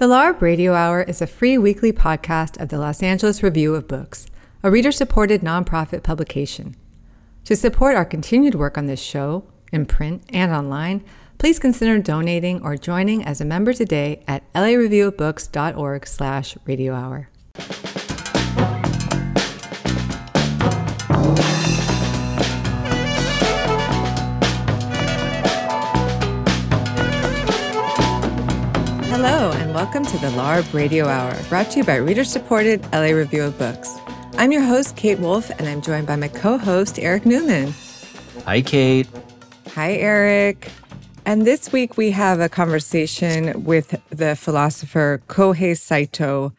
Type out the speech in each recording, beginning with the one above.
The LARB Radio Hour is a free weekly podcast of the Los Angeles Review of Books, a reader supported nonprofit publication. To support our continued work on this show, in print and online, please consider donating or joining as a member today at lareviewofbooks.org slash radio and welcome to the LARB Radio Hour, brought to you by reader supported LA Review of Books. I'm your host, Kate Wolf, and I'm joined by my co host, Eric Newman. Hi, Kate. Hi, Eric. And this week we have a conversation with the philosopher Kohei Saito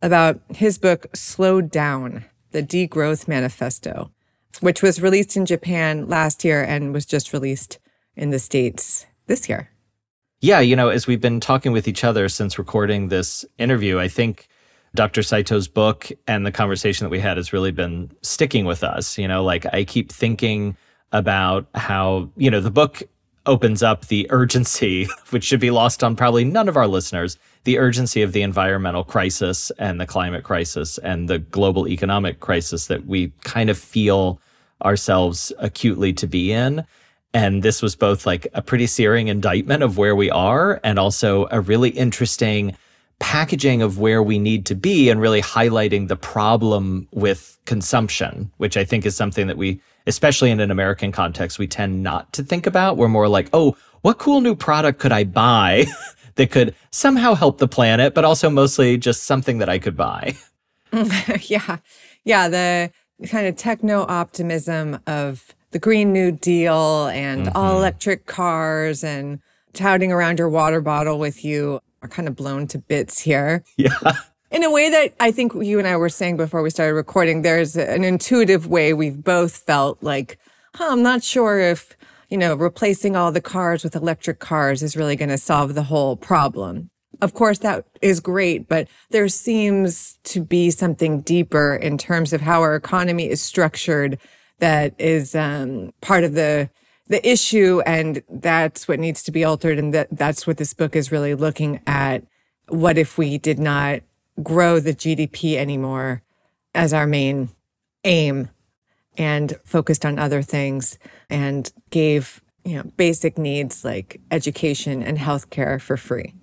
about his book, Slow Down The Degrowth Manifesto, which was released in Japan last year and was just released in the States this year. Yeah, you know, as we've been talking with each other since recording this interview, I think Dr. Saito's book and the conversation that we had has really been sticking with us. You know, like I keep thinking about how, you know, the book opens up the urgency, which should be lost on probably none of our listeners, the urgency of the environmental crisis and the climate crisis and the global economic crisis that we kind of feel ourselves acutely to be in. And this was both like a pretty searing indictment of where we are and also a really interesting packaging of where we need to be and really highlighting the problem with consumption, which I think is something that we, especially in an American context, we tend not to think about. We're more like, oh, what cool new product could I buy that could somehow help the planet, but also mostly just something that I could buy? yeah. Yeah. The kind of techno optimism of the Green New Deal and mm-hmm. all electric cars and touting around your water bottle with you are kind of blown to bits here. Yeah. In a way that I think you and I were saying before we started recording, there's an intuitive way we've both felt like, huh, I'm not sure if, you know, replacing all the cars with electric cars is really going to solve the whole problem. Of course, that is great, but there seems to be something deeper in terms of how our economy is structured that is um, part of the the issue and that's what needs to be altered and that that's what this book is really looking at. What if we did not grow the gdp anymore as our main aim and focused on other things and gave you know basic needs like education and healthcare for free?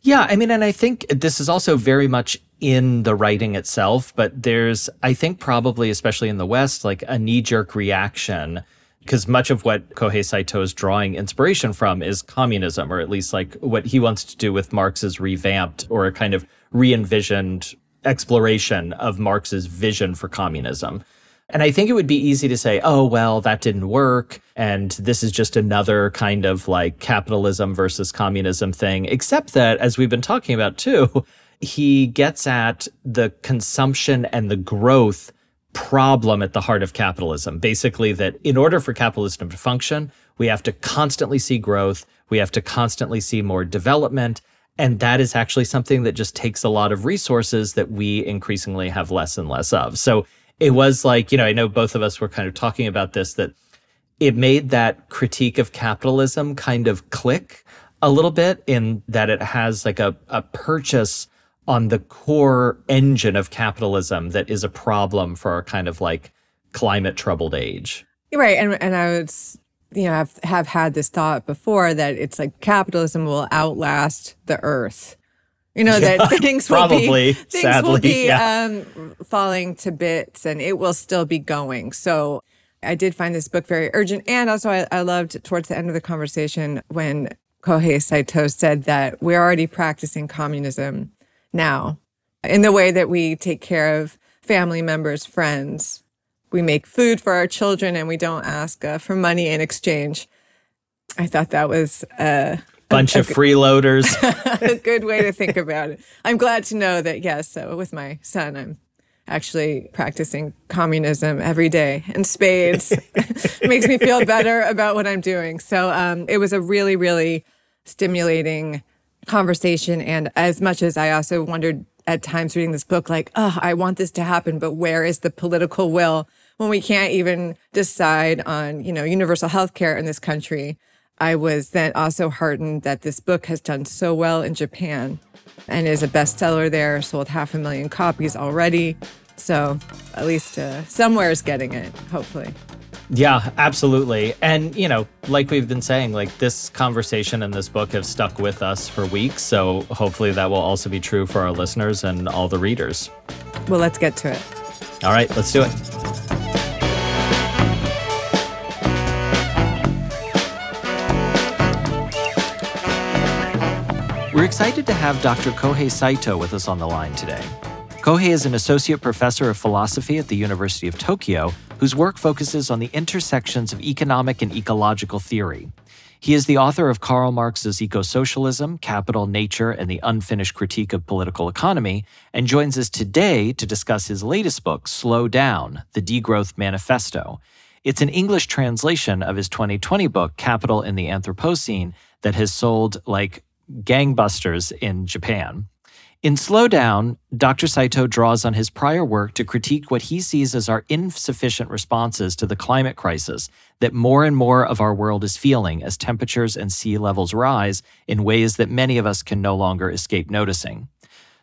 Yeah i mean and i think this is also very much in the writing itself but there's i think probably especially in the west like a knee jerk reaction because much of what Kohei Saito is drawing inspiration from is communism, or at least like what he wants to do with Marx's revamped or a kind of re envisioned exploration of Marx's vision for communism. And I think it would be easy to say, oh, well, that didn't work. And this is just another kind of like capitalism versus communism thing. Except that, as we've been talking about too, he gets at the consumption and the growth problem at the heart of capitalism. Basically, that in order for capitalism to function, we have to constantly see growth, we have to constantly see more development. And that is actually something that just takes a lot of resources that we increasingly have less and less of. So it was like, you know, I know both of us were kind of talking about this, that it made that critique of capitalism kind of click a little bit in that it has like a, a purchase on the core engine of capitalism that is a problem for our kind of like climate troubled age. Right. And and I would you know have have had this thought before that it's like capitalism will outlast the earth. You know yeah, that things will be things sadly, will be yeah. um, falling to bits, and it will still be going. So I did find this book very urgent, and also I, I loved towards the end of the conversation when Kohei Saito said that we're already practicing communism now in the way that we take care of family members, friends. We make food for our children and we don't ask uh, for money in exchange. I thought that was a bunch a, of freeloaders. a good way to think about it. I'm glad to know that, yes, so with my son, I'm actually practicing communism every day and spades makes me feel better about what I'm doing. So um, it was a really, really stimulating conversation. And as much as I also wondered at times reading this book, like, oh, I want this to happen, but where is the political will when we can't even decide on, you know, universal health care in this country? I was then also heartened that this book has done so well in Japan and is a bestseller there, sold half a million copies already. So at least uh, somewhere is getting it, hopefully. Yeah, absolutely. And, you know, like we've been saying, like this conversation and this book have stuck with us for weeks. So hopefully that will also be true for our listeners and all the readers. Well, let's get to it. All right, let's do it. We're excited to have Dr. Kohei Saito with us on the line today. Kohei is an associate professor of philosophy at the University of Tokyo, whose work focuses on the intersections of economic and ecological theory. He is the author of Karl Marx's Eco Socialism, Capital, Nature, and the Unfinished Critique of Political Economy, and joins us today to discuss his latest book, Slow Down The Degrowth Manifesto. It's an English translation of his 2020 book, Capital in the Anthropocene, that has sold like gangbusters in Japan. In Slow Down, Dr. Saito draws on his prior work to critique what he sees as our insufficient responses to the climate crisis that more and more of our world is feeling as temperatures and sea levels rise in ways that many of us can no longer escape noticing.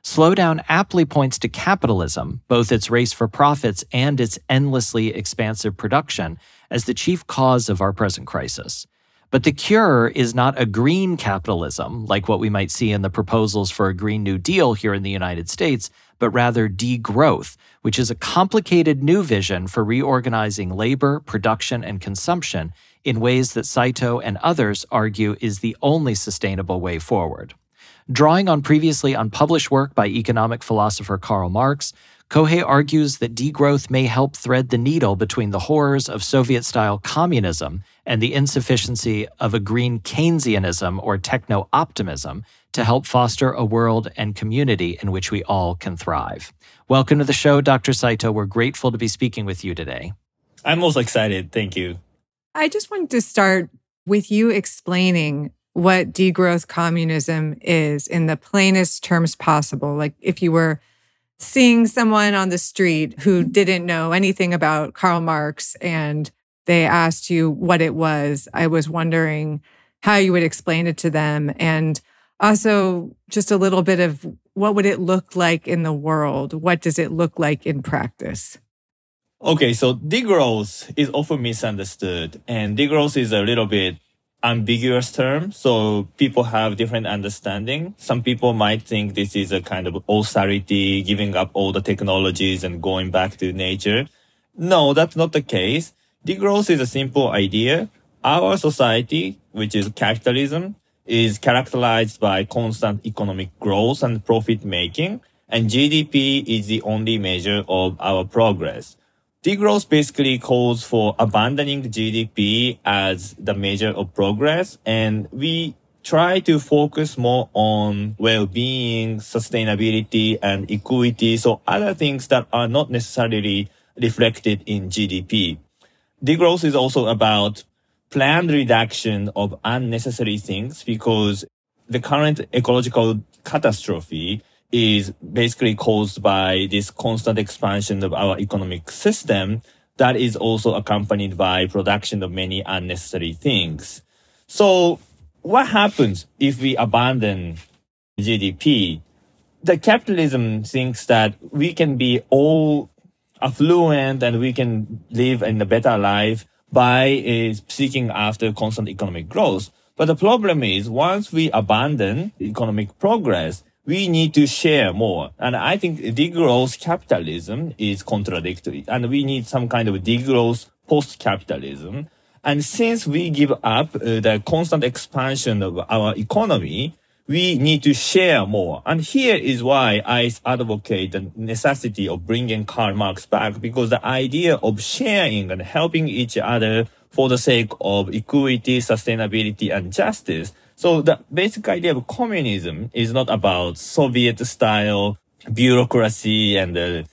Slow Down aptly points to capitalism, both its race for profits and its endlessly expansive production, as the chief cause of our present crisis. But the cure is not a green capitalism, like what we might see in the proposals for a Green New Deal here in the United States, but rather degrowth, which is a complicated new vision for reorganizing labor, production, and consumption in ways that Saito and others argue is the only sustainable way forward. Drawing on previously unpublished work by economic philosopher Karl Marx, Kohei argues that degrowth may help thread the needle between the horrors of Soviet style communism and the insufficiency of a green Keynesianism or techno optimism to help foster a world and community in which we all can thrive. Welcome to the show, Dr. Saito. We're grateful to be speaking with you today. I'm also excited. Thank you. I just wanted to start with you explaining what degrowth communism is in the plainest terms possible. Like if you were seeing someone on the street who didn't know anything about Karl Marx and they asked you what it was, I was wondering how you would explain it to them. And also, just a little bit of what would it look like in the world? What does it look like in practice? Okay, so degrowth is often misunderstood, and degrowth is a little bit ambiguous term. So people have different understanding. Some people might think this is a kind of austerity, giving up all the technologies and going back to nature. No, that's not the case. Degrowth is a simple idea. Our society, which is capitalism, is characterized by constant economic growth and profit making, and GDP is the only measure of our progress. Degrowth basically calls for abandoning GDP as the measure of progress. And we try to focus more on well-being, sustainability, and equity. So other things that are not necessarily reflected in GDP. Degrowth is also about planned reduction of unnecessary things because the current ecological catastrophe is basically caused by this constant expansion of our economic system that is also accompanied by production of many unnecessary things. So what happens if we abandon GDP? The capitalism thinks that we can be all affluent and we can live in a better life by uh, seeking after constant economic growth. But the problem is once we abandon economic progress, we need to share more. And I think degrowth capitalism is contradictory and we need some kind of degrowth post-capitalism. And since we give up uh, the constant expansion of our economy, we need to share more. And here is why I advocate the necessity of bringing Karl Marx back because the idea of sharing and helping each other for the sake of equity, sustainability, and justice so the basic idea of communism is not about Soviet style bureaucracy and uh,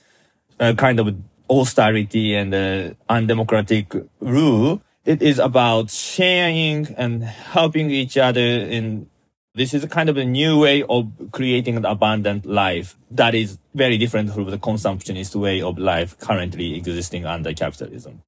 uh, kind of austerity and uh, undemocratic rule. It is about sharing and helping each other in this is a kind of a new way of creating an abundant life that is very different from the consumptionist way of life currently existing under capitalism.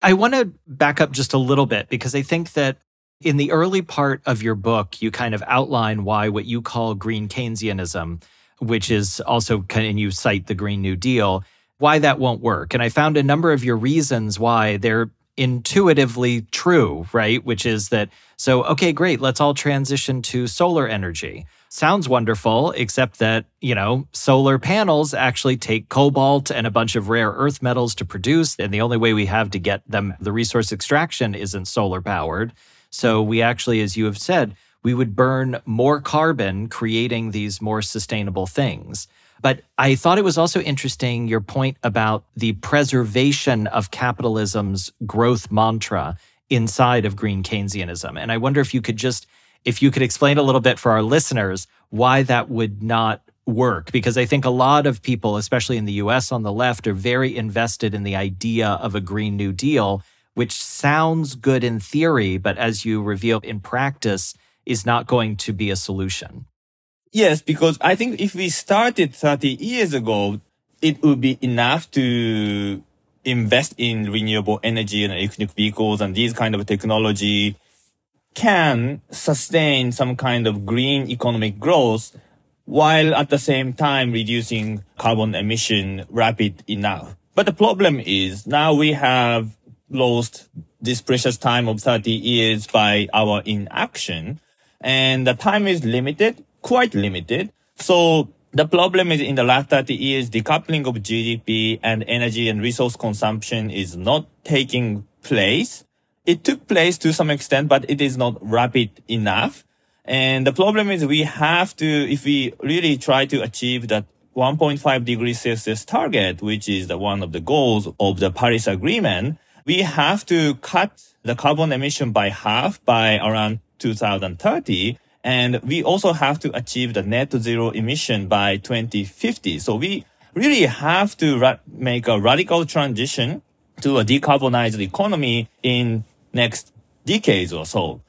I want to back up just a little bit because I think that In the early part of your book, you kind of outline why what you call green Keynesianism, which is also and you cite the Green New Deal, why that won't work. And I found a number of your reasons why they're intuitively true, right? Which is that, so, okay, great, let's all transition to solar energy. Sounds wonderful, except that, you know, solar panels actually take cobalt and a bunch of rare earth metals to produce. And the only way we have to get them, the resource extraction isn't solar powered. So we actually, as you have said, we would burn more carbon creating these more sustainable things. But I thought it was also interesting your point about the preservation of capitalism's growth mantra inside of green Keynesianism. And I wonder if you could just if you could explain a little bit for our listeners why that would not work because I think a lot of people especially in the US on the left are very invested in the idea of a green new deal which sounds good in theory but as you reveal in practice is not going to be a solution. Yes, because I think if we started 30 years ago, it would be enough to invest in renewable energy and electric vehicles and these kind of technology can sustain some kind of green economic growth while at the same time reducing carbon emission rapid enough. But the problem is now we have lost this precious time of 30 years by our inaction and the time is limited quite limited. So the problem is in the last 30 years, decoupling of GDP and energy and resource consumption is not taking place. It took place to some extent, but it is not rapid enough. And the problem is we have to, if we really try to achieve that 1.5 degrees Celsius target, which is the one of the goals of the Paris Agreement, we have to cut the carbon emission by half by around 2030 and we also have to achieve the net zero emission by 2050. So we really have to make a radical transition to a decarbonized economy in next decades or so.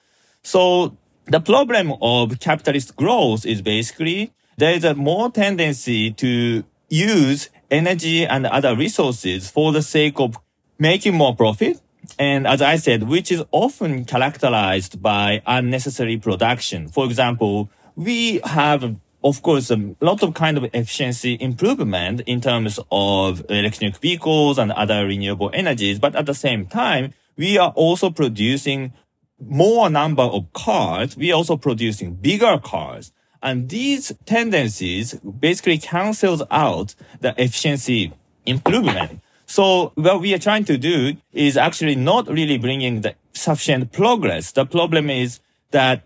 So the problem of capitalist growth is basically there is a more tendency to use energy and other resources for the sake of making more profit and as I said, which is often characterized by unnecessary production. For example, we have of course, a lot of kind of efficiency improvement in terms of electric vehicles and other renewable energies. But at the same time, we are also producing more number of cars. We are also producing bigger cars. And these tendencies basically cancels out the efficiency improvement. So what we are trying to do is actually not really bringing the sufficient progress. The problem is that,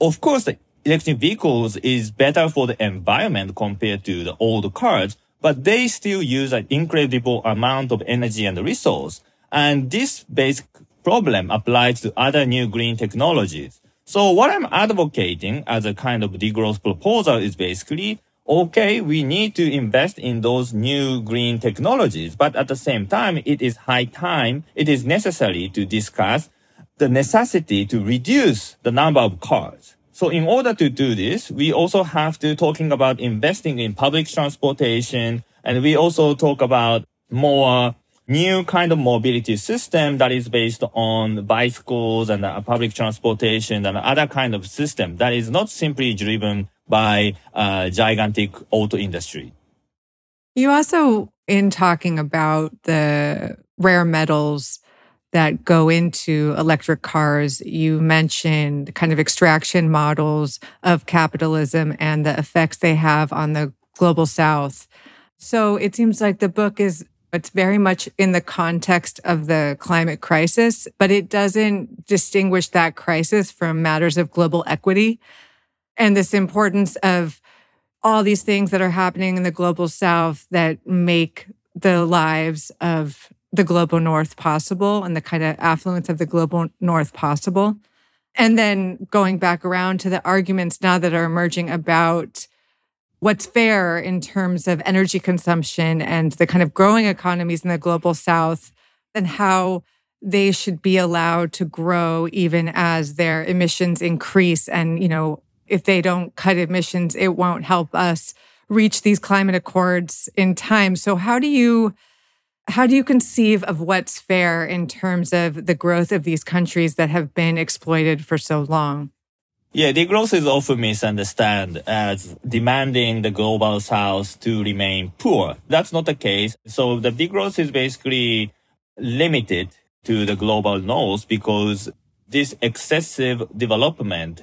of course, the electric vehicles is better for the environment compared to the old cars, but they still use an incredible amount of energy and resource. And this basic problem applies to other new green technologies. So what I'm advocating as a kind of degrowth proposal is basically okay, we need to invest in those new green technologies. But at the same time, it is high time, it is necessary to discuss the necessity to reduce the number of cars. So in order to do this, we also have to talking about investing in public transportation. And we also talk about more new kind of mobility system that is based on bicycles and uh, public transportation and other kind of system that is not simply driven by a gigantic auto industry. You also, in talking about the rare metals that go into electric cars, you mentioned kind of extraction models of capitalism and the effects they have on the global south. So it seems like the book is it's very much in the context of the climate crisis, but it doesn't distinguish that crisis from matters of global equity and this importance of all these things that are happening in the global south that make the lives of the global north possible and the kind of affluence of the global north possible. And then going back around to the arguments now that are emerging about what's fair in terms of energy consumption and the kind of growing economies in the global south and how they should be allowed to grow even as their emissions increase and you know if they don't cut emissions, it won't help us reach these climate accords in time. So, how do you How do you conceive of what's fair in terms of degrowth of these countries that have been exploited for so long? Yeah, the growth is often misunderstood as demanding the global south to remain poor. That's not the case. So the degrowth is basically limited to the global north because this excessive development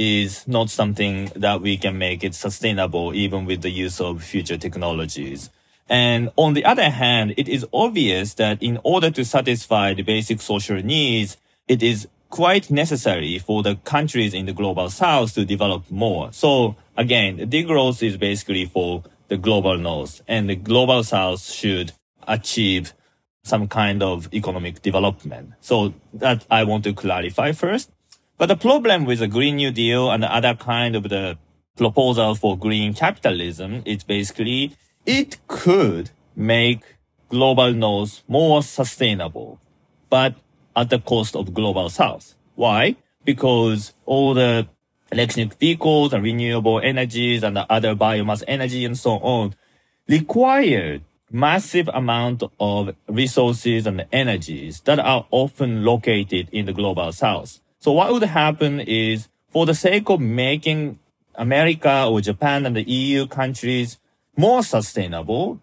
is not something that we can make it sustainable even with the use of future technologies. And on the other hand, it is obvious that in order to satisfy the basic social needs, it is quite necessary for the countries in the global south to develop more. So again, the degrowth is basically for the global north and the global south should achieve some kind of economic development. So that I want to clarify first. But the problem with the Green New Deal and the other kind of the proposal for green capitalism is basically it could make global north more sustainable, but at the cost of global south. Why? Because all the electric vehicles and renewable energies and the other biomass energy and so on require massive amount of resources and energies that are often located in the global south. So what would happen is for the sake of making America or Japan and the EU countries more sustainable,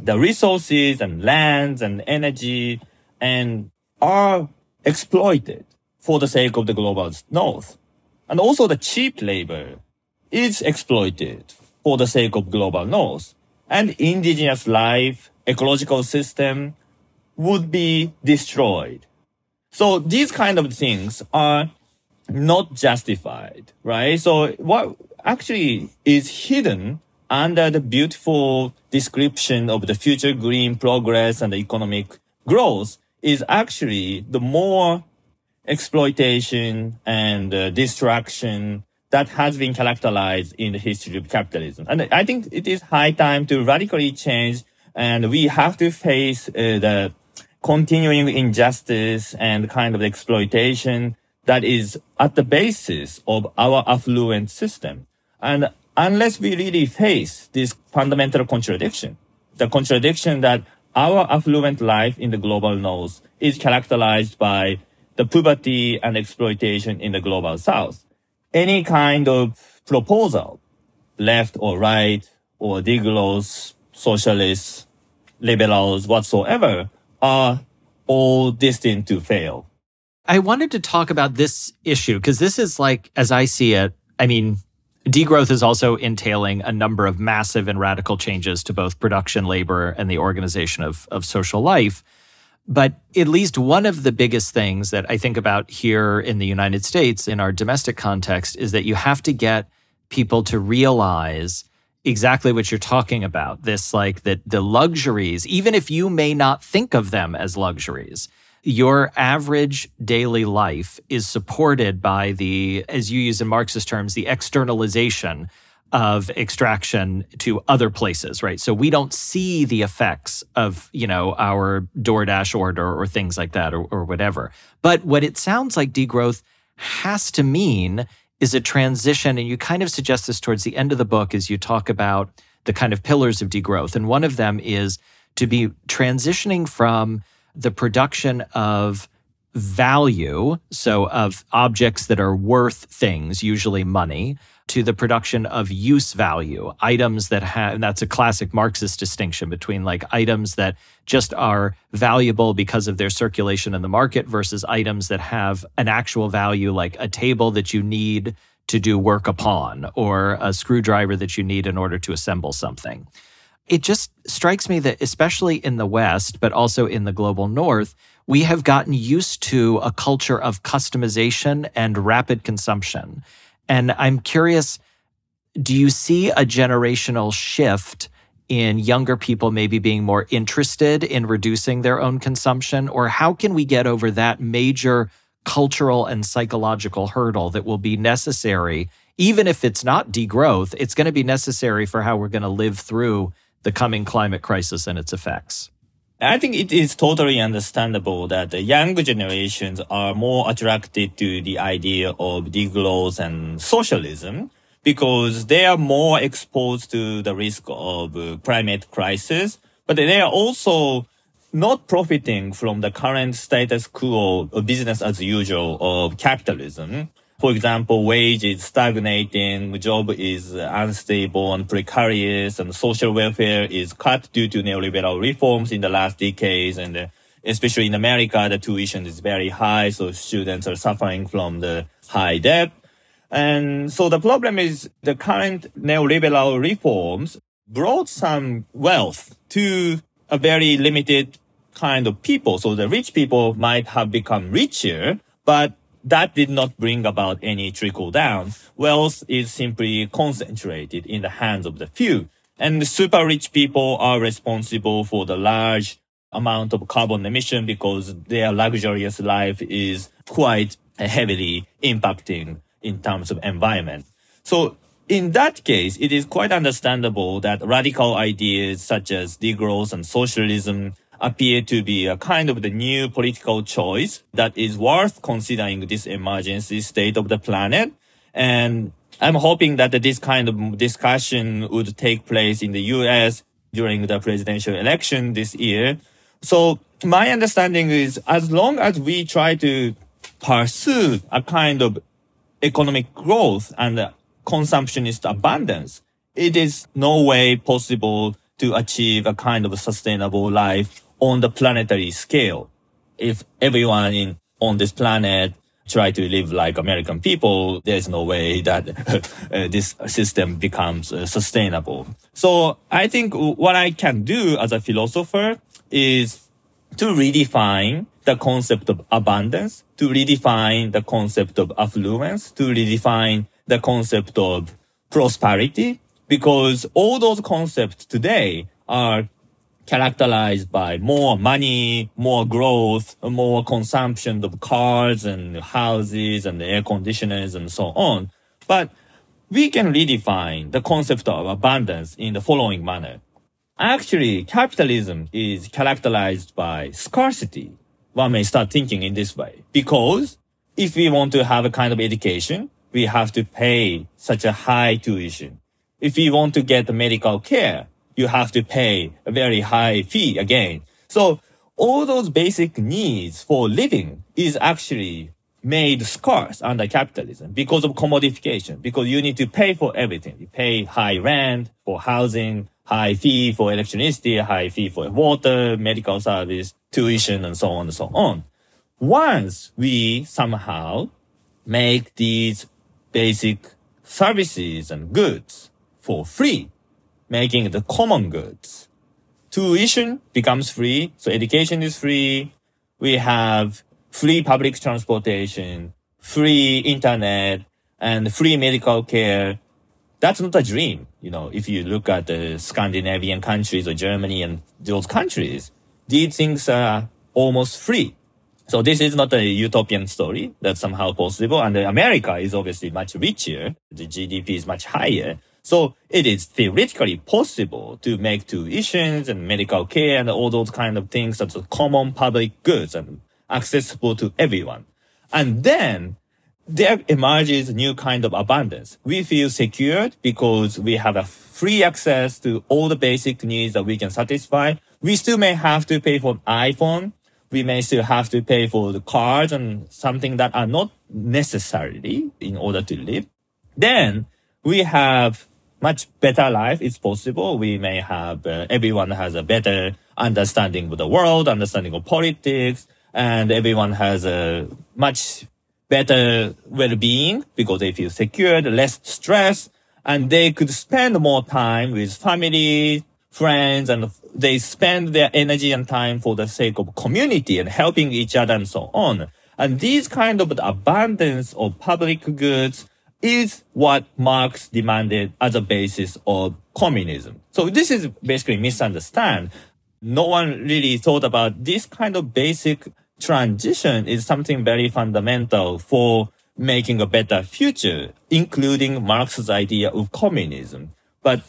the resources and lands and energy and are exploited for the sake of the global north. And also the cheap labor is exploited for the sake of global north and indigenous life, ecological system would be destroyed. So these kind of things are not justified, right? So what actually is hidden under the beautiful description of the future green progress and the economic growth is actually the more exploitation and uh, destruction that has been characterized in the history of capitalism. And I think it is high time to radically change and we have to face uh, the continuing injustice and kind of exploitation that is at the basis of our affluent system. And unless we really face this fundamental contradiction, the contradiction that our affluent life in the global north is characterized by the poverty and exploitation in the global south any kind of proposal, left or right, or degrowth, socialists, liberals, whatsoever, are all destined to fail. I wanted to talk about this issue because this is like, as I see it, I mean, degrowth is also entailing a number of massive and radical changes to both production labor and the organization of, of social life. But at least one of the biggest things that I think about here in the United States in our domestic context is that you have to get people to realize exactly what you're talking about. This, like, that the luxuries, even if you may not think of them as luxuries, your average daily life is supported by the, as you use in Marxist terms, the externalization of extraction to other places, right? So we don't see the effects of, you know, our DoorDash order or things like that or, or whatever. But what it sounds like degrowth has to mean is a transition. And you kind of suggest this towards the end of the book as you talk about the kind of pillars of degrowth. And one of them is to be transitioning from the production of value, so of objects that are worth things, usually money, to the production of use value, items that have, and that's a classic Marxist distinction between like items that just are valuable because of their circulation in the market versus items that have an actual value, like a table that you need to do work upon or a screwdriver that you need in order to assemble something. It just strikes me that, especially in the West, but also in the global North, we have gotten used to a culture of customization and rapid consumption. And I'm curious do you see a generational shift in younger people maybe being more interested in reducing their own consumption? Or how can we get over that major cultural and psychological hurdle that will be necessary? Even if it's not degrowth, it's going to be necessary for how we're going to live through the coming climate crisis and its effects. I think it is totally understandable that the young generations are more attracted to the idea of degrowth and socialism because they are more exposed to the risk of uh, climate crisis, but they are also not profiting from the current status quo of business as usual of capitalism. For example, wage is stagnating, job is unstable and precarious, and social welfare is cut due to neoliberal reforms in the last decades. And uh, especially in America, the tuition is very high, so students are suffering from the high debt. And so the problem is the current neoliberal reforms brought some wealth to a very limited kind of people. So the rich people might have become richer, but that did not bring about any trickle down. Wealth is simply concentrated in the hands of the few. And the super rich people are responsible for the large amount of carbon emission because their luxurious life is quite heavily impacting in terms of environment. So in that case, it is quite understandable that radical ideas such as degrowth and socialism appear to be a kind of the new political choice that is worth considering this emergency state of the planet. And I'm hoping that this kind of discussion would take place in the US during the presidential election this year. So my understanding is as long as we try to pursue a kind of economic growth and consumptionist abundance, it is no way possible to achieve a kind of sustainable life on the planetary scale. If everyone in, on this planet try to live like American people, there's no way that uh, this system becomes uh, sustainable. So I think what I can do as a philosopher is to redefine the concept of abundance, to redefine the concept of affluence, to redefine the concept of prosperity, because all those concepts today are characterized by more money, more growth, more consumption of cars and houses and air conditioners and so on. But we can redefine the concept of abundance in the following manner. Actually, capitalism is characterized by scarcity. One may start thinking in this way because if we want to have a kind of education, we have to pay such a high tuition. If we want to get medical care, you have to pay a very high fee again. So all those basic needs for living is actually made scarce under capitalism because of commodification, because you need to pay for everything. You pay high rent for housing, high fee for electricity, high fee for water, medical service, tuition, and so on and so on. Once we somehow make these basic services and goods for free, making the common goods. Tuition becomes free, so education is free. We have free public transportation, free internet, and free medical care. That's not a dream. You know, if you look at the Scandinavian countries or Germany and those countries, these things are almost free. So this is not a utopian story that's somehow possible. And America is obviously much richer. The GDP is much higher. So it is theoretically possible to make tuitions and medical care and all those kind of things as common public goods and accessible to everyone. And then there emerges a new kind of abundance. We feel secured because we have a free access to all the basic needs that we can satisfy. We still may have to pay for iPhone. We may still have to pay for the cars and something that are not necessarily in order to live. Then we have much better life is possible. We may have, uh, everyone has a better understanding of the world, understanding of politics, and everyone has a much better well-being because they feel secured, less stress, and they could spend more time with family, friends, and they spend their energy and time for the sake of community and helping each other and so on. And these kind of abundance of public goods is what Marx demanded as a basis of communism. So this is basically misunderstand. No one really thought about this kind of basic transition is something very fundamental for making a better future, including Marx's idea of communism. But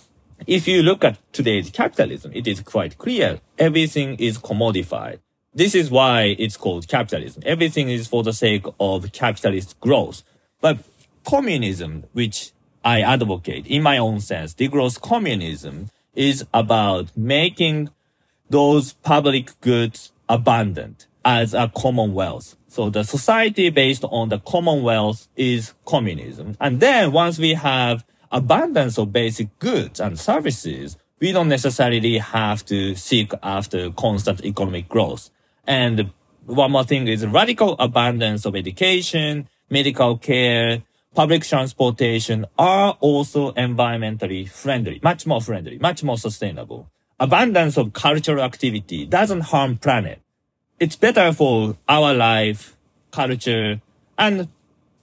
if you look at today's capitalism, it is quite clear. Everything is commodified. This is why it's called capitalism. Everything is for the sake of capitalist growth. But communism, which I advocate in my own sense, degrowth communism is about making those public goods abundant as a commonwealth. So the society based on the commonwealth is communism. And then once we have abundance of basic goods and services, we don't necessarily have to seek after constant economic growth. And one more thing is radical abundance of education, medical care, public transportation are also environmentally friendly, much more friendly, much more sustainable. Abundance of cultural activity doesn't harm planet. It's better for our life, culture, and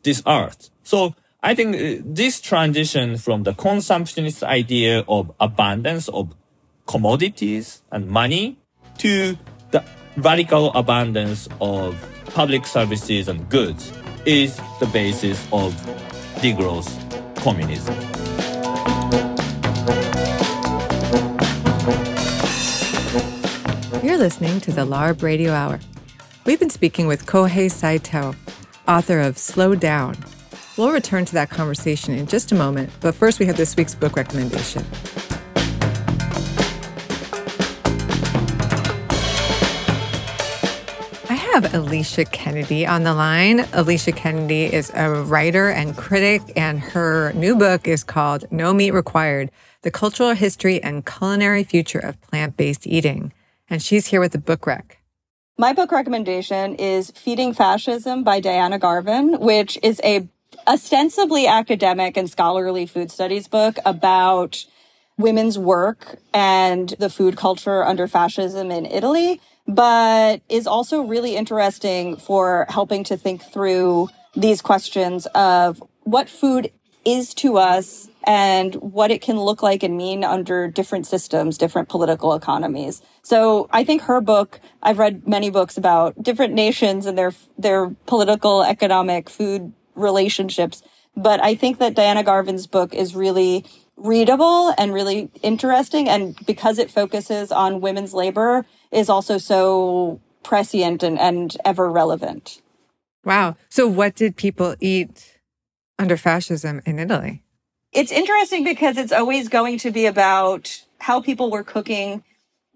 this earth. So I think uh, this transition from the consumptionist idea of abundance of commodities and money to the radical abundance of public services and goods is the basis of degrowth communism. You're listening to the LARB Radio Hour. We've been speaking with Kohei Saito, author of Slow Down. We'll return to that conversation in just a moment, but first we have this week's book recommendation. Have Alicia Kennedy on the line. Alicia Kennedy is a writer and critic, and her new book is called No Meat Required The Cultural History and Culinary Future of Plant Based Eating. And she's here with the book rec. My book recommendation is Feeding Fascism by Diana Garvin, which is a ostensibly academic and scholarly food studies book about women's work and the food culture under fascism in Italy but is also really interesting for helping to think through these questions of what food is to us and what it can look like and mean under different systems, different political economies. So I think her book, I've read many books about different nations and their, their political, economic, food relationships. But I think that Diana Garvin's book is really readable and really interesting. And because it focuses on women's labor, is also so prescient and, and ever relevant. Wow. So, what did people eat under fascism in Italy? It's interesting because it's always going to be about how people were cooking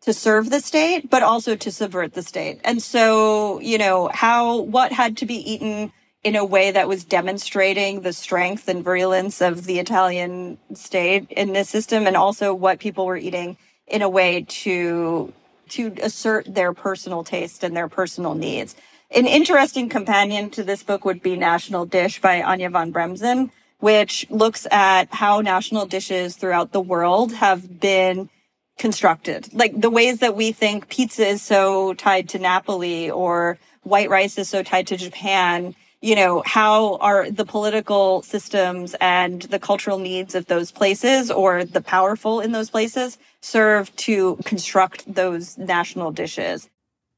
to serve the state, but also to subvert the state. And so, you know, how, what had to be eaten in a way that was demonstrating the strength and virulence of the Italian state in this system, and also what people were eating in a way to to assert their personal taste and their personal needs. An interesting companion to this book would be National Dish by Anya von Bremzen, which looks at how national dishes throughout the world have been constructed. Like the ways that we think pizza is so tied to Napoli or white rice is so tied to Japan you know, how are the political systems and the cultural needs of those places or the powerful in those places serve to construct those national dishes.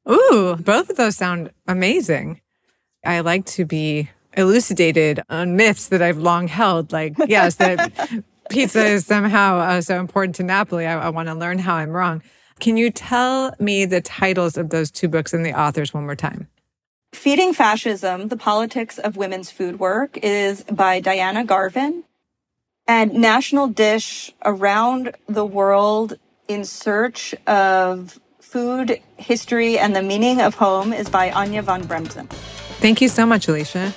Ooh, both of those sound amazing. I like to be elucidated on myths that I've long held. Like, yes, that pizza is somehow uh, so important to Napoli. I, I want to learn how I'm wrong. Can you tell me the titles of those two books and the authors one more time? Feeding Fascism, The Politics of Women's Food Work is by Diana Garvin. And National Dish Around the World in Search of Food, History, and the Meaning of Home is by Anya von Bremzen. Thank you so much, Alicia.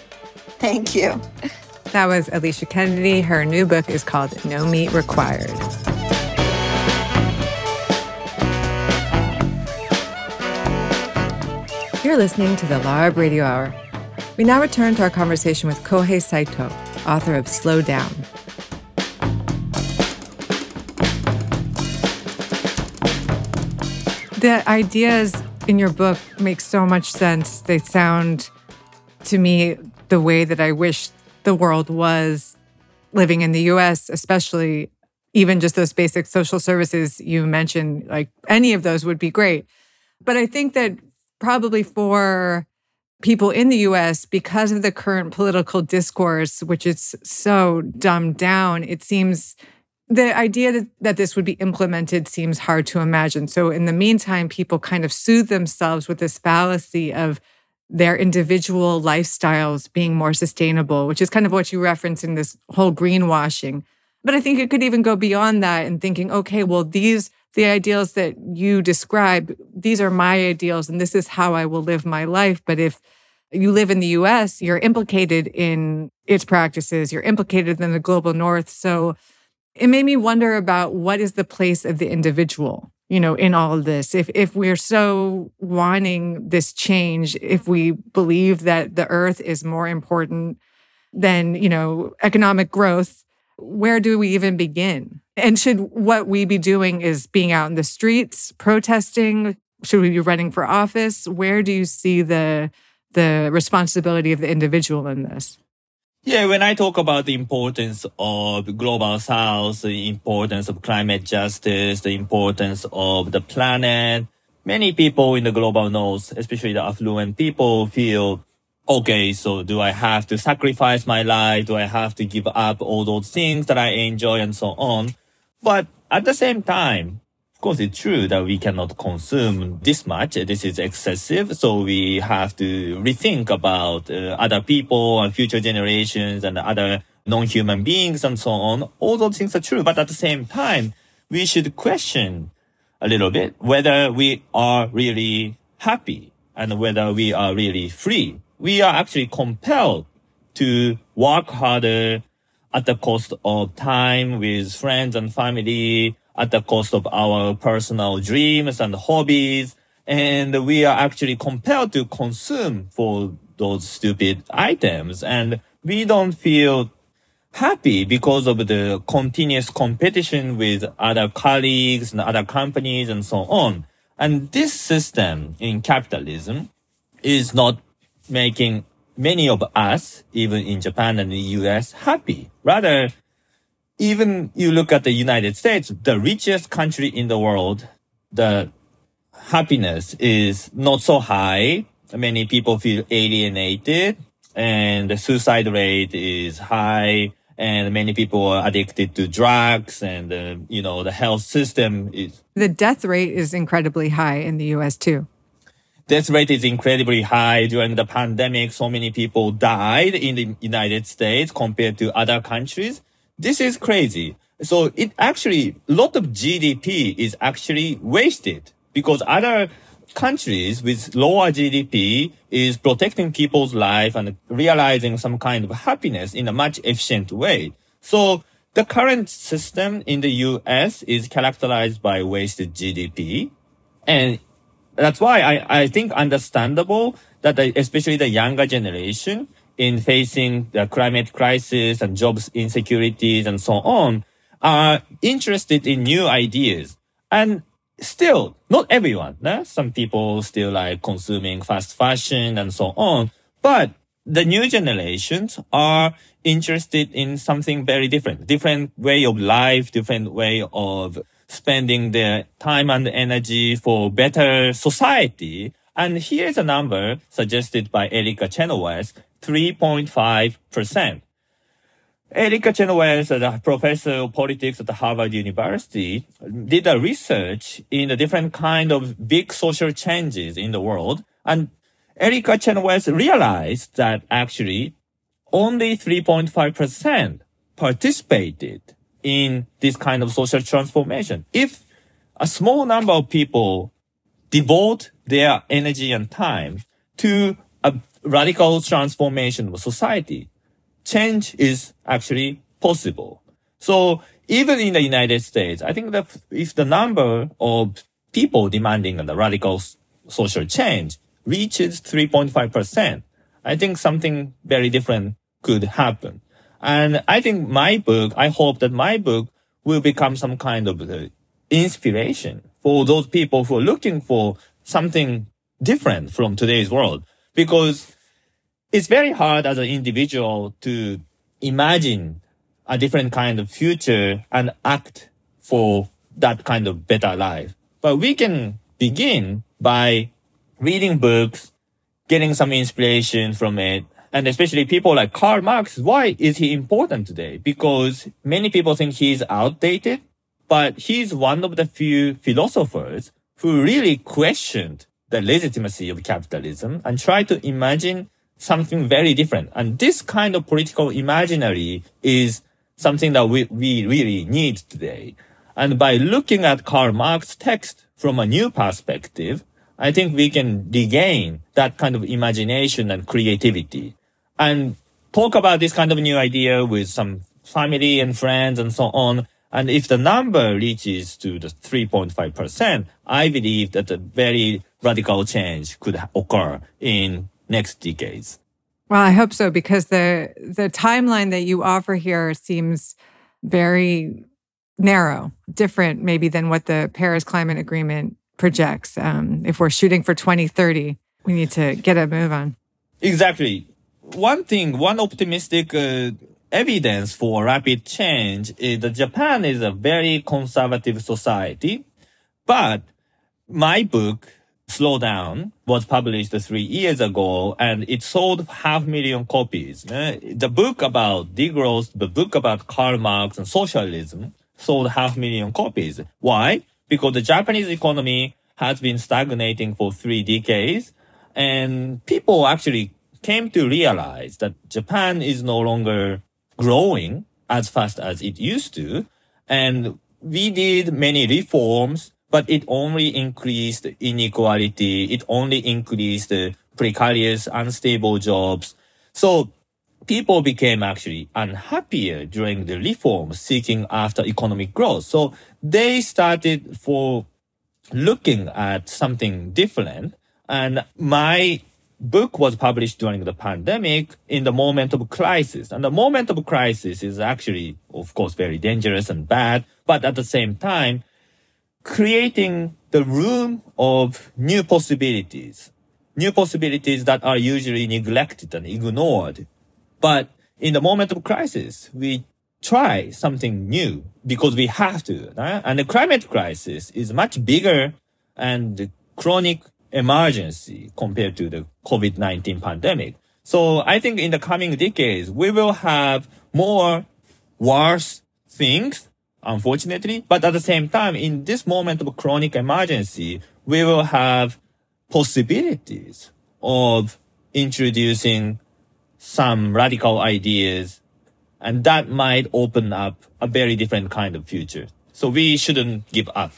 Thank you. That was Alicia Kennedy. Her new book is called No Meat Required. You're listening to the LARB Radio Hour. We now return to our conversation with Kohei Saito, author of Slow Down. The ideas in your book make so much sense. They sound to me the way that I wish the world was living in the US, especially even just those basic social services you mentioned, like any of those would be great. But I think that probably for people in the US, because of the current political discourse, which is so dumbed down, it seems the idea that, that this would be implemented seems hard to imagine. So, in the meantime, people kind of soothe themselves with this fallacy of their individual lifestyles being more sustainable, which is kind of what you reference in this whole greenwashing. But I think it could even go beyond that and thinking, okay, well, these, the ideals that you describe, these are my ideals and this is how I will live my life. But if you live in the US, you're implicated in its practices, you're implicated in the global north. So it made me wonder about what is the place of the individual you know in all of this if if we're so wanting this change if we believe that the earth is more important than you know economic growth where do we even begin and should what we be doing is being out in the streets protesting should we be running for office where do you see the the responsibility of the individual in this yeah, when I talk about the importance of global south, the importance of climate justice, the importance of the planet, many people in the global north, especially the affluent people feel, okay, so do I have to sacrifice my life? Do I have to give up all those things that I enjoy and so on? But at the same time, of course, it's true that we cannot consume this much. This is excessive. So we have to rethink about uh, other people and future generations and other non-human beings and so on. All those things are true. But at the same time, we should question a little bit whether we are really happy and whether we are really free. We are actually compelled to work harder at the cost of time with friends and family, at the cost of our personal dreams and hobbies. And we are actually compelled to consume for those stupid items. And we don't feel happy because of the continuous competition with other colleagues and other companies and so on. And this system in capitalism is not making many of us, even in Japan and the US, happy. Rather, even you look at the United States, the richest country in the world, the happiness is not so high. Many people feel alienated and the suicide rate is high and many people are addicted to drugs and uh, you know the health system is the death rate is incredibly high in the US too death rate is incredibly high during the pandemic so many people died in the United States compared to other countries this is crazy. So it actually, a lot of GDP is actually wasted because other countries with lower GDP is protecting people's life and realizing some kind of happiness in a much efficient way. So the current system in the US is characterized by wasted GDP. And that's why I, I think understandable that especially the younger generation in facing the climate crisis and jobs insecurities and so on are interested in new ideas. And still, not everyone. Né? Some people still like consuming fast fashion and so on. But the new generations are interested in something very different, different way of life, different way of spending their time and energy for better society. And here's a number suggested by Erica Chenoweth 3.5%. Erica Chenoweth, a professor of politics at Harvard University, did a research in the different kind of big social changes in the world. And Erica Chenoweth realized that actually only 3.5% participated in this kind of social transformation. If a small number of people devote their energy and time to a radical transformation of society, change is actually possible. So even in the United States, I think that if the number of people demanding the radical social change reaches 3.5%, I think something very different could happen. And I think my book, I hope that my book will become some kind of uh, inspiration for those people who are looking for something different from today's world. Because it's very hard as an individual to imagine a different kind of future and act for that kind of better life. But we can begin by reading books, getting some inspiration from it. And especially people like Karl Marx, why is he important today? Because many people think he's outdated, but he's one of the few philosophers who really questioned the legitimacy of capitalism and tried to imagine something very different. And this kind of political imaginary is something that we, we really need today. And by looking at Karl Marx's text from a new perspective, I think we can regain that kind of imagination and creativity and talk about this kind of new idea with some family and friends and so on. And if the number reaches to the 3.5%, I believe that a very radical change could occur in next decades. Well, I hope so because the the timeline that you offer here seems very narrow, different maybe than what the Paris Climate Agreement projects. Um, if we're shooting for 2030, we need to get a move on. Exactly. One thing, one optimistic uh, evidence for rapid change is that Japan is a very conservative society, but my book Slow Down was published three years ago and it sold half million copies. Uh, the book about degrowth, the book about Karl Marx and socialism sold half million copies. Why? Because the Japanese economy has been stagnating for three decades and people actually came to realize that Japan is no longer growing as fast as it used to. And we did many reforms but it only increased inequality. It only increased uh, precarious, unstable jobs. So people became actually unhappier during the reform, seeking after economic growth. So they started for looking at something different. And my book was published during the pandemic in the moment of crisis. And the moment of crisis is actually, of course, very dangerous and bad. But at the same time, creating the room of new possibilities, new possibilities that are usually neglected and ignored. But in the moment of crisis, we try something new because we have to. Right? And the climate crisis is much bigger and chronic emergency compared to the COVID-19 pandemic. So I think in the coming decades, we will have more worse things unfortunately. But at the same time, in this moment of chronic emergency, we will have possibilities of introducing some radical ideas and that might open up a very different kind of future. So we shouldn't give up.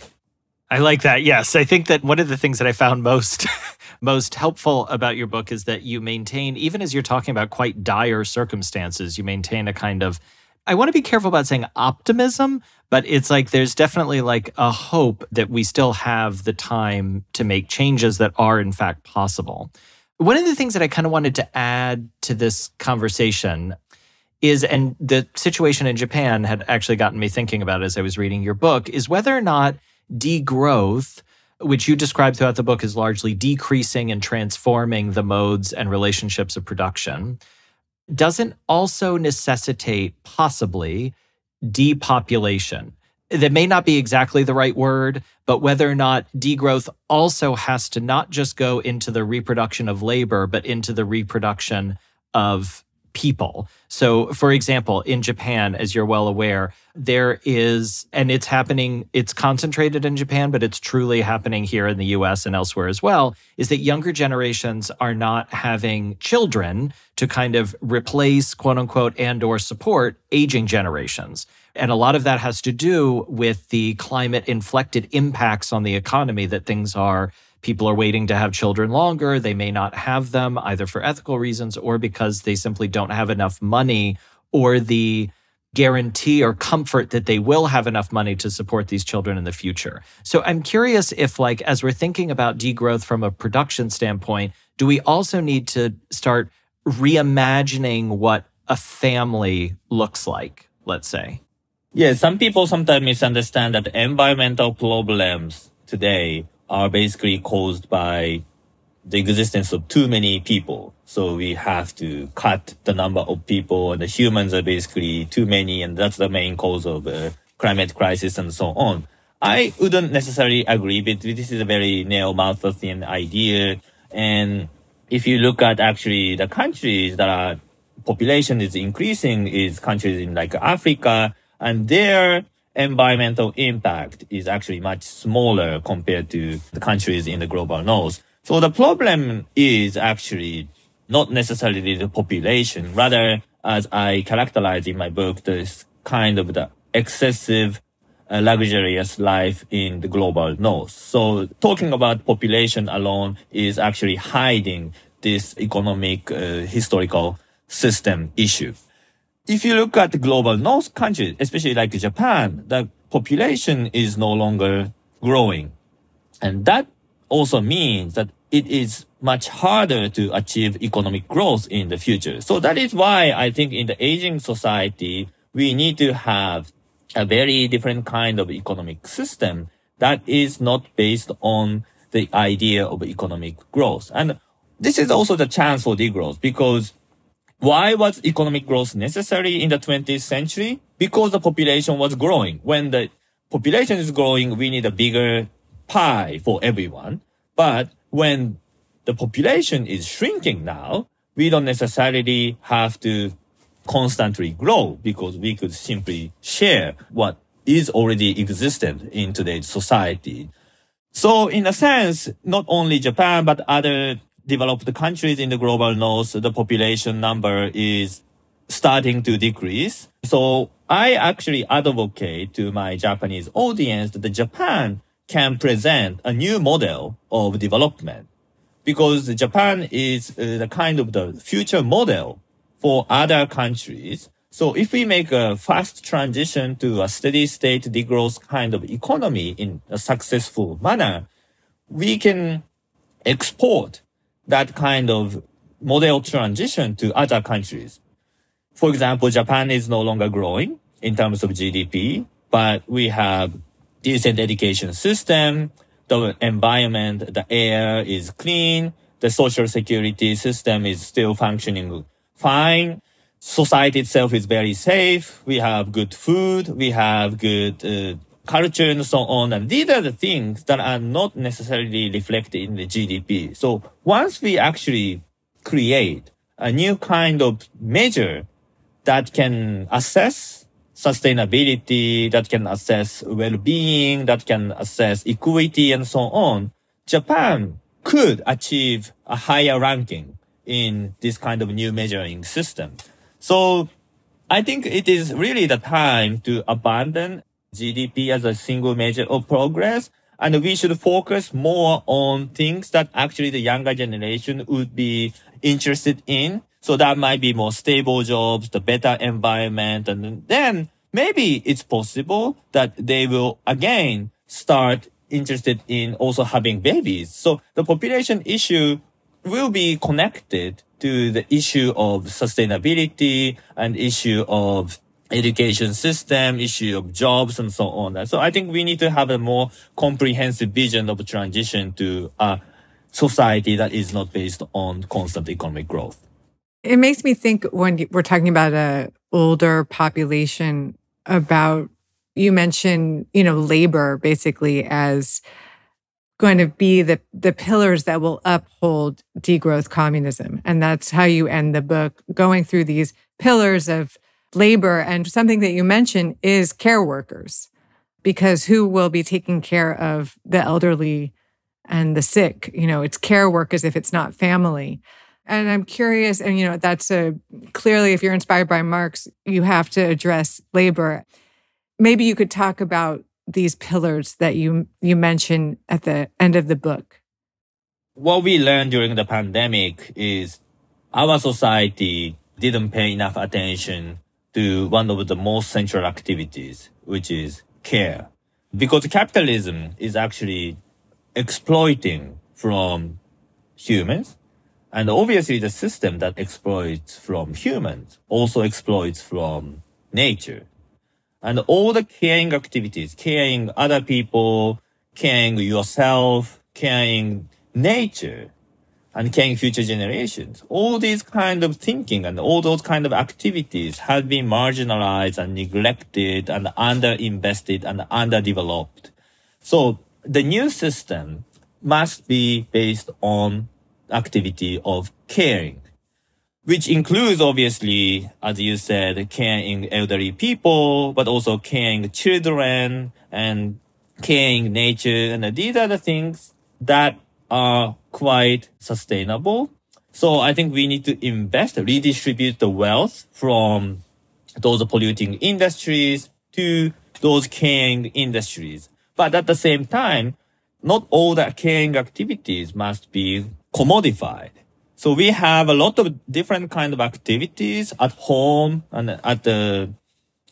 I like that. Yes, I think that one of the things that I found most most helpful about your book is that you maintain even as you're talking about quite dire circumstances, you maintain a kind of I want to be careful about saying optimism, but it's like there's definitely like a hope that we still have the time to make changes that are in fact possible. One of the things that I kind of wanted to add to this conversation is, and the situation in Japan had actually gotten me thinking about as I was reading your book, is whether or not degrowth, which you describe throughout the book as largely decreasing and transforming the modes and relationships of production, doesn't also necessitate possibly depopulation. That may not be exactly the right word, but whether or not degrowth also has to not just go into the reproduction of labor, but into the reproduction of people. So, for example, in Japan, as you're well aware, there is, and it's happening, it's concentrated in Japan, but it's truly happening here in the US and elsewhere as well, is that younger generations are not having children to kind of replace, quote unquote, and or support aging generations. And a lot of that has to do with the climate inflected impacts on the economy that things are people are waiting to have children longer. They may not have them either for ethical reasons or because they simply don't have enough money or the guarantee or comfort that they will have enough money to support these children in the future. So I'm curious if like as we're thinking about degrowth from a production standpoint, do we also need to start reimagining what a family looks like, let's say? Yeah, some people sometimes misunderstand that environmental problems today are basically caused by the existence of too many people. So we have to cut the number of people and the humans are basically too many and that's the main cause of uh, climate crisis and so on. I wouldn't necessarily agree, but this is a very neo-Malthusian idea. And if you look at actually the countries that are population is increasing is countries in like Africa and their environmental impact is actually much smaller compared to the countries in the global north. So the problem is actually not necessarily the population, rather, as I characterize in my book, the kind of the excessive uh, luxurious life in the global north. So talking about population alone is actually hiding this economic uh, historical system issue. If you look at global north countries, especially like Japan, the population is no longer growing. And that also means that it is much harder to achieve economic growth in the future. So that is why I think in the aging society, we need to have a very different kind of economic system that is not based on the idea of economic growth. And this is also the chance for degrowth because why was economic growth necessary in the 20th century? Because the population was growing. When the population is growing, we need a bigger pie for everyone. But when the population is shrinking now, we don't necessarily have to constantly grow because we could simply share what is already existent in today's society. So in a sense, not only Japan, but other developed countries in the global north, the population number is starting to decrease. So I actually advocate to my Japanese audience that Japan can present a new model of development because Japan is uh, the kind of the future model for other countries. So if we make a fast transition to a steady state degrowth kind of economy in a successful manner, we can export that kind of model transition to other countries. For example, Japan is no longer growing in terms of GDP, but we have decent education system, the environment, the air is clean, the social security system is still functioning fine. Society itself is very safe. We have good food. We have good uh, culture and so on. And these are the things that are not necessarily reflected in the GDP. So once we actually create a new kind of measure that can assess sustainability, that can assess well-being, that can assess equity and so on, Japan could achieve a higher ranking in this kind of new measuring system. So I think it is really the time to abandon GDP as a single measure of progress. And we should focus more on things that actually the younger generation would be interested in. So that might be more stable jobs, the better environment. And then maybe it's possible that they will again start interested in also having babies. So the population issue will be connected to the issue of sustainability and issue of education system, issue of jobs and so on. So I think we need to have a more comprehensive vision of transition to a society that is not based on constant economic growth. It makes me think when we're talking about a older population about you mentioned, you know, labor basically as going to be the the pillars that will uphold degrowth communism and that's how you end the book going through these pillars of labor and something that you mentioned is care workers because who will be taking care of the elderly and the sick? You know it's care workers if it's not family. And i'm curious and you know that's a clearly if you're inspired by marx you have to address labor. Maybe you could talk about these pillars that you you mentioned at the end of the book? What we learned during the pandemic is our society didn't pay enough attention to one of the most central activities, which is care. Because capitalism is actually exploiting from humans. And obviously the system that exploits from humans also exploits from nature and all the caring activities, caring other people, caring yourself, caring nature, and caring future generations. All these kind of thinking and all those kind of activities have been marginalized and neglected and underinvested and underdeveloped. So the new system must be based on activity of caring which includes obviously, as you said, caring elderly people, but also caring children and caring nature. And these are the things that are quite sustainable. So I think we need to invest, redistribute the wealth from those polluting industries to those caring industries. But at the same time, not all the caring activities must be commodified. So we have a lot of different kind of activities at home and at the,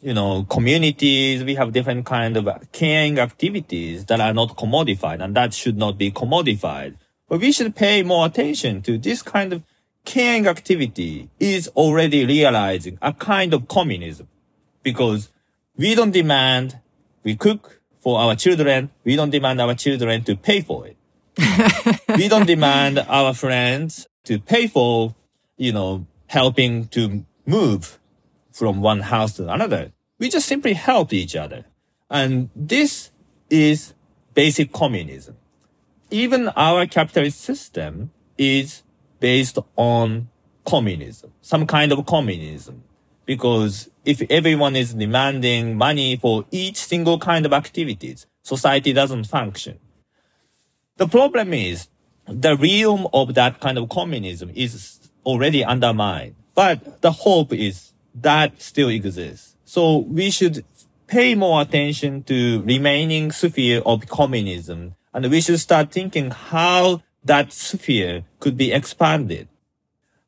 you know, communities. We have different kind of caring activities that are not commodified and that should not be commodified. But we should pay more attention to this kind of caring activity is already realizing a kind of communism because we don't demand we cook for our children. We don't demand our children to pay for it. we don't demand our friends to pay for, you know, helping to move from one house to another. We just simply help each other. And this is basic communism. Even our capitalist system is based on communism, some kind of communism. Because if everyone is demanding money for each single kind of activities, society doesn't function. The problem is the realm of that kind of communism is already undermined. But the hope is that still exists. So we should pay more attention to remaining sphere of communism and we should start thinking how that sphere could be expanded.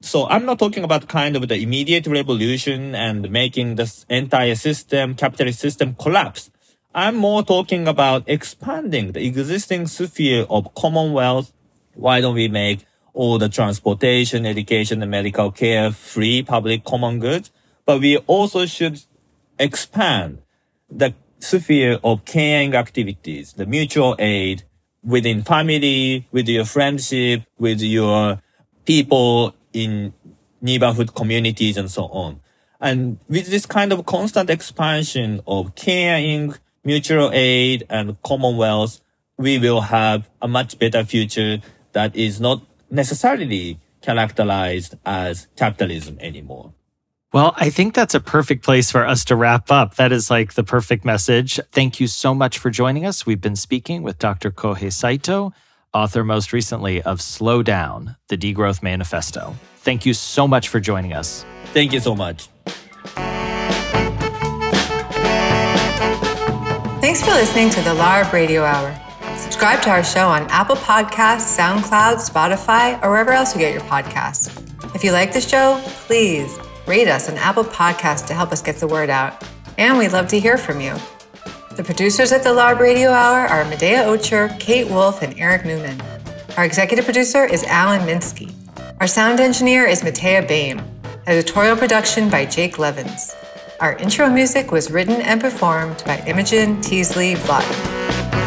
So I'm not talking about kind of the immediate revolution and making this entire system, capitalist system collapse. I'm more talking about expanding the existing sphere of commonwealth why don't we make all the transportation, education, and medical care free public common goods? But we also should expand the sphere of caring activities, the mutual aid within family, with your friendship, with your people in neighborhood communities and so on. And with this kind of constant expansion of caring, mutual aid, and commonwealth, we will have a much better future that is not necessarily characterized as capitalism anymore. Well, I think that's a perfect place for us to wrap up. That is like the perfect message. Thank you so much for joining us. We've been speaking with Dr. Kohei Saito, author most recently of Slow Down, the Degrowth Manifesto. Thank you so much for joining us. Thank you so much. Thanks for listening to the LARB Radio Hour. Subscribe to our show on Apple Podcasts, SoundCloud, Spotify, or wherever else you get your podcasts. If you like the show, please rate us on Apple Podcasts to help us get the word out. And we'd love to hear from you. The producers at the LARB Radio Hour are Medaya Ocher, Kate Wolf, and Eric Newman. Our executive producer is Alan Minsky. Our sound engineer is Matea Bain. Editorial production by Jake Levins. Our intro music was written and performed by Imogen Teasley Vaughton.